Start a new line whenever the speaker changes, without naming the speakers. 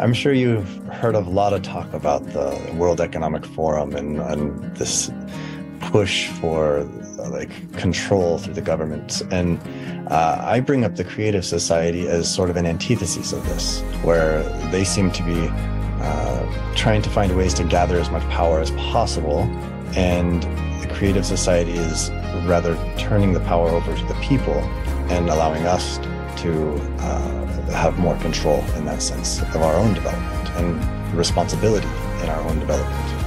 I'm sure you've heard a lot of talk about the World Economic Forum and, and this push for like control through the government. And uh, I bring up the Creative Society as sort of an antithesis of this, where they seem to be uh, trying to find ways to gather as much power as possible. And the Creative Society is rather turning the power over to the people and allowing us to uh, have more control in that sense of our own development and responsibility in our own development.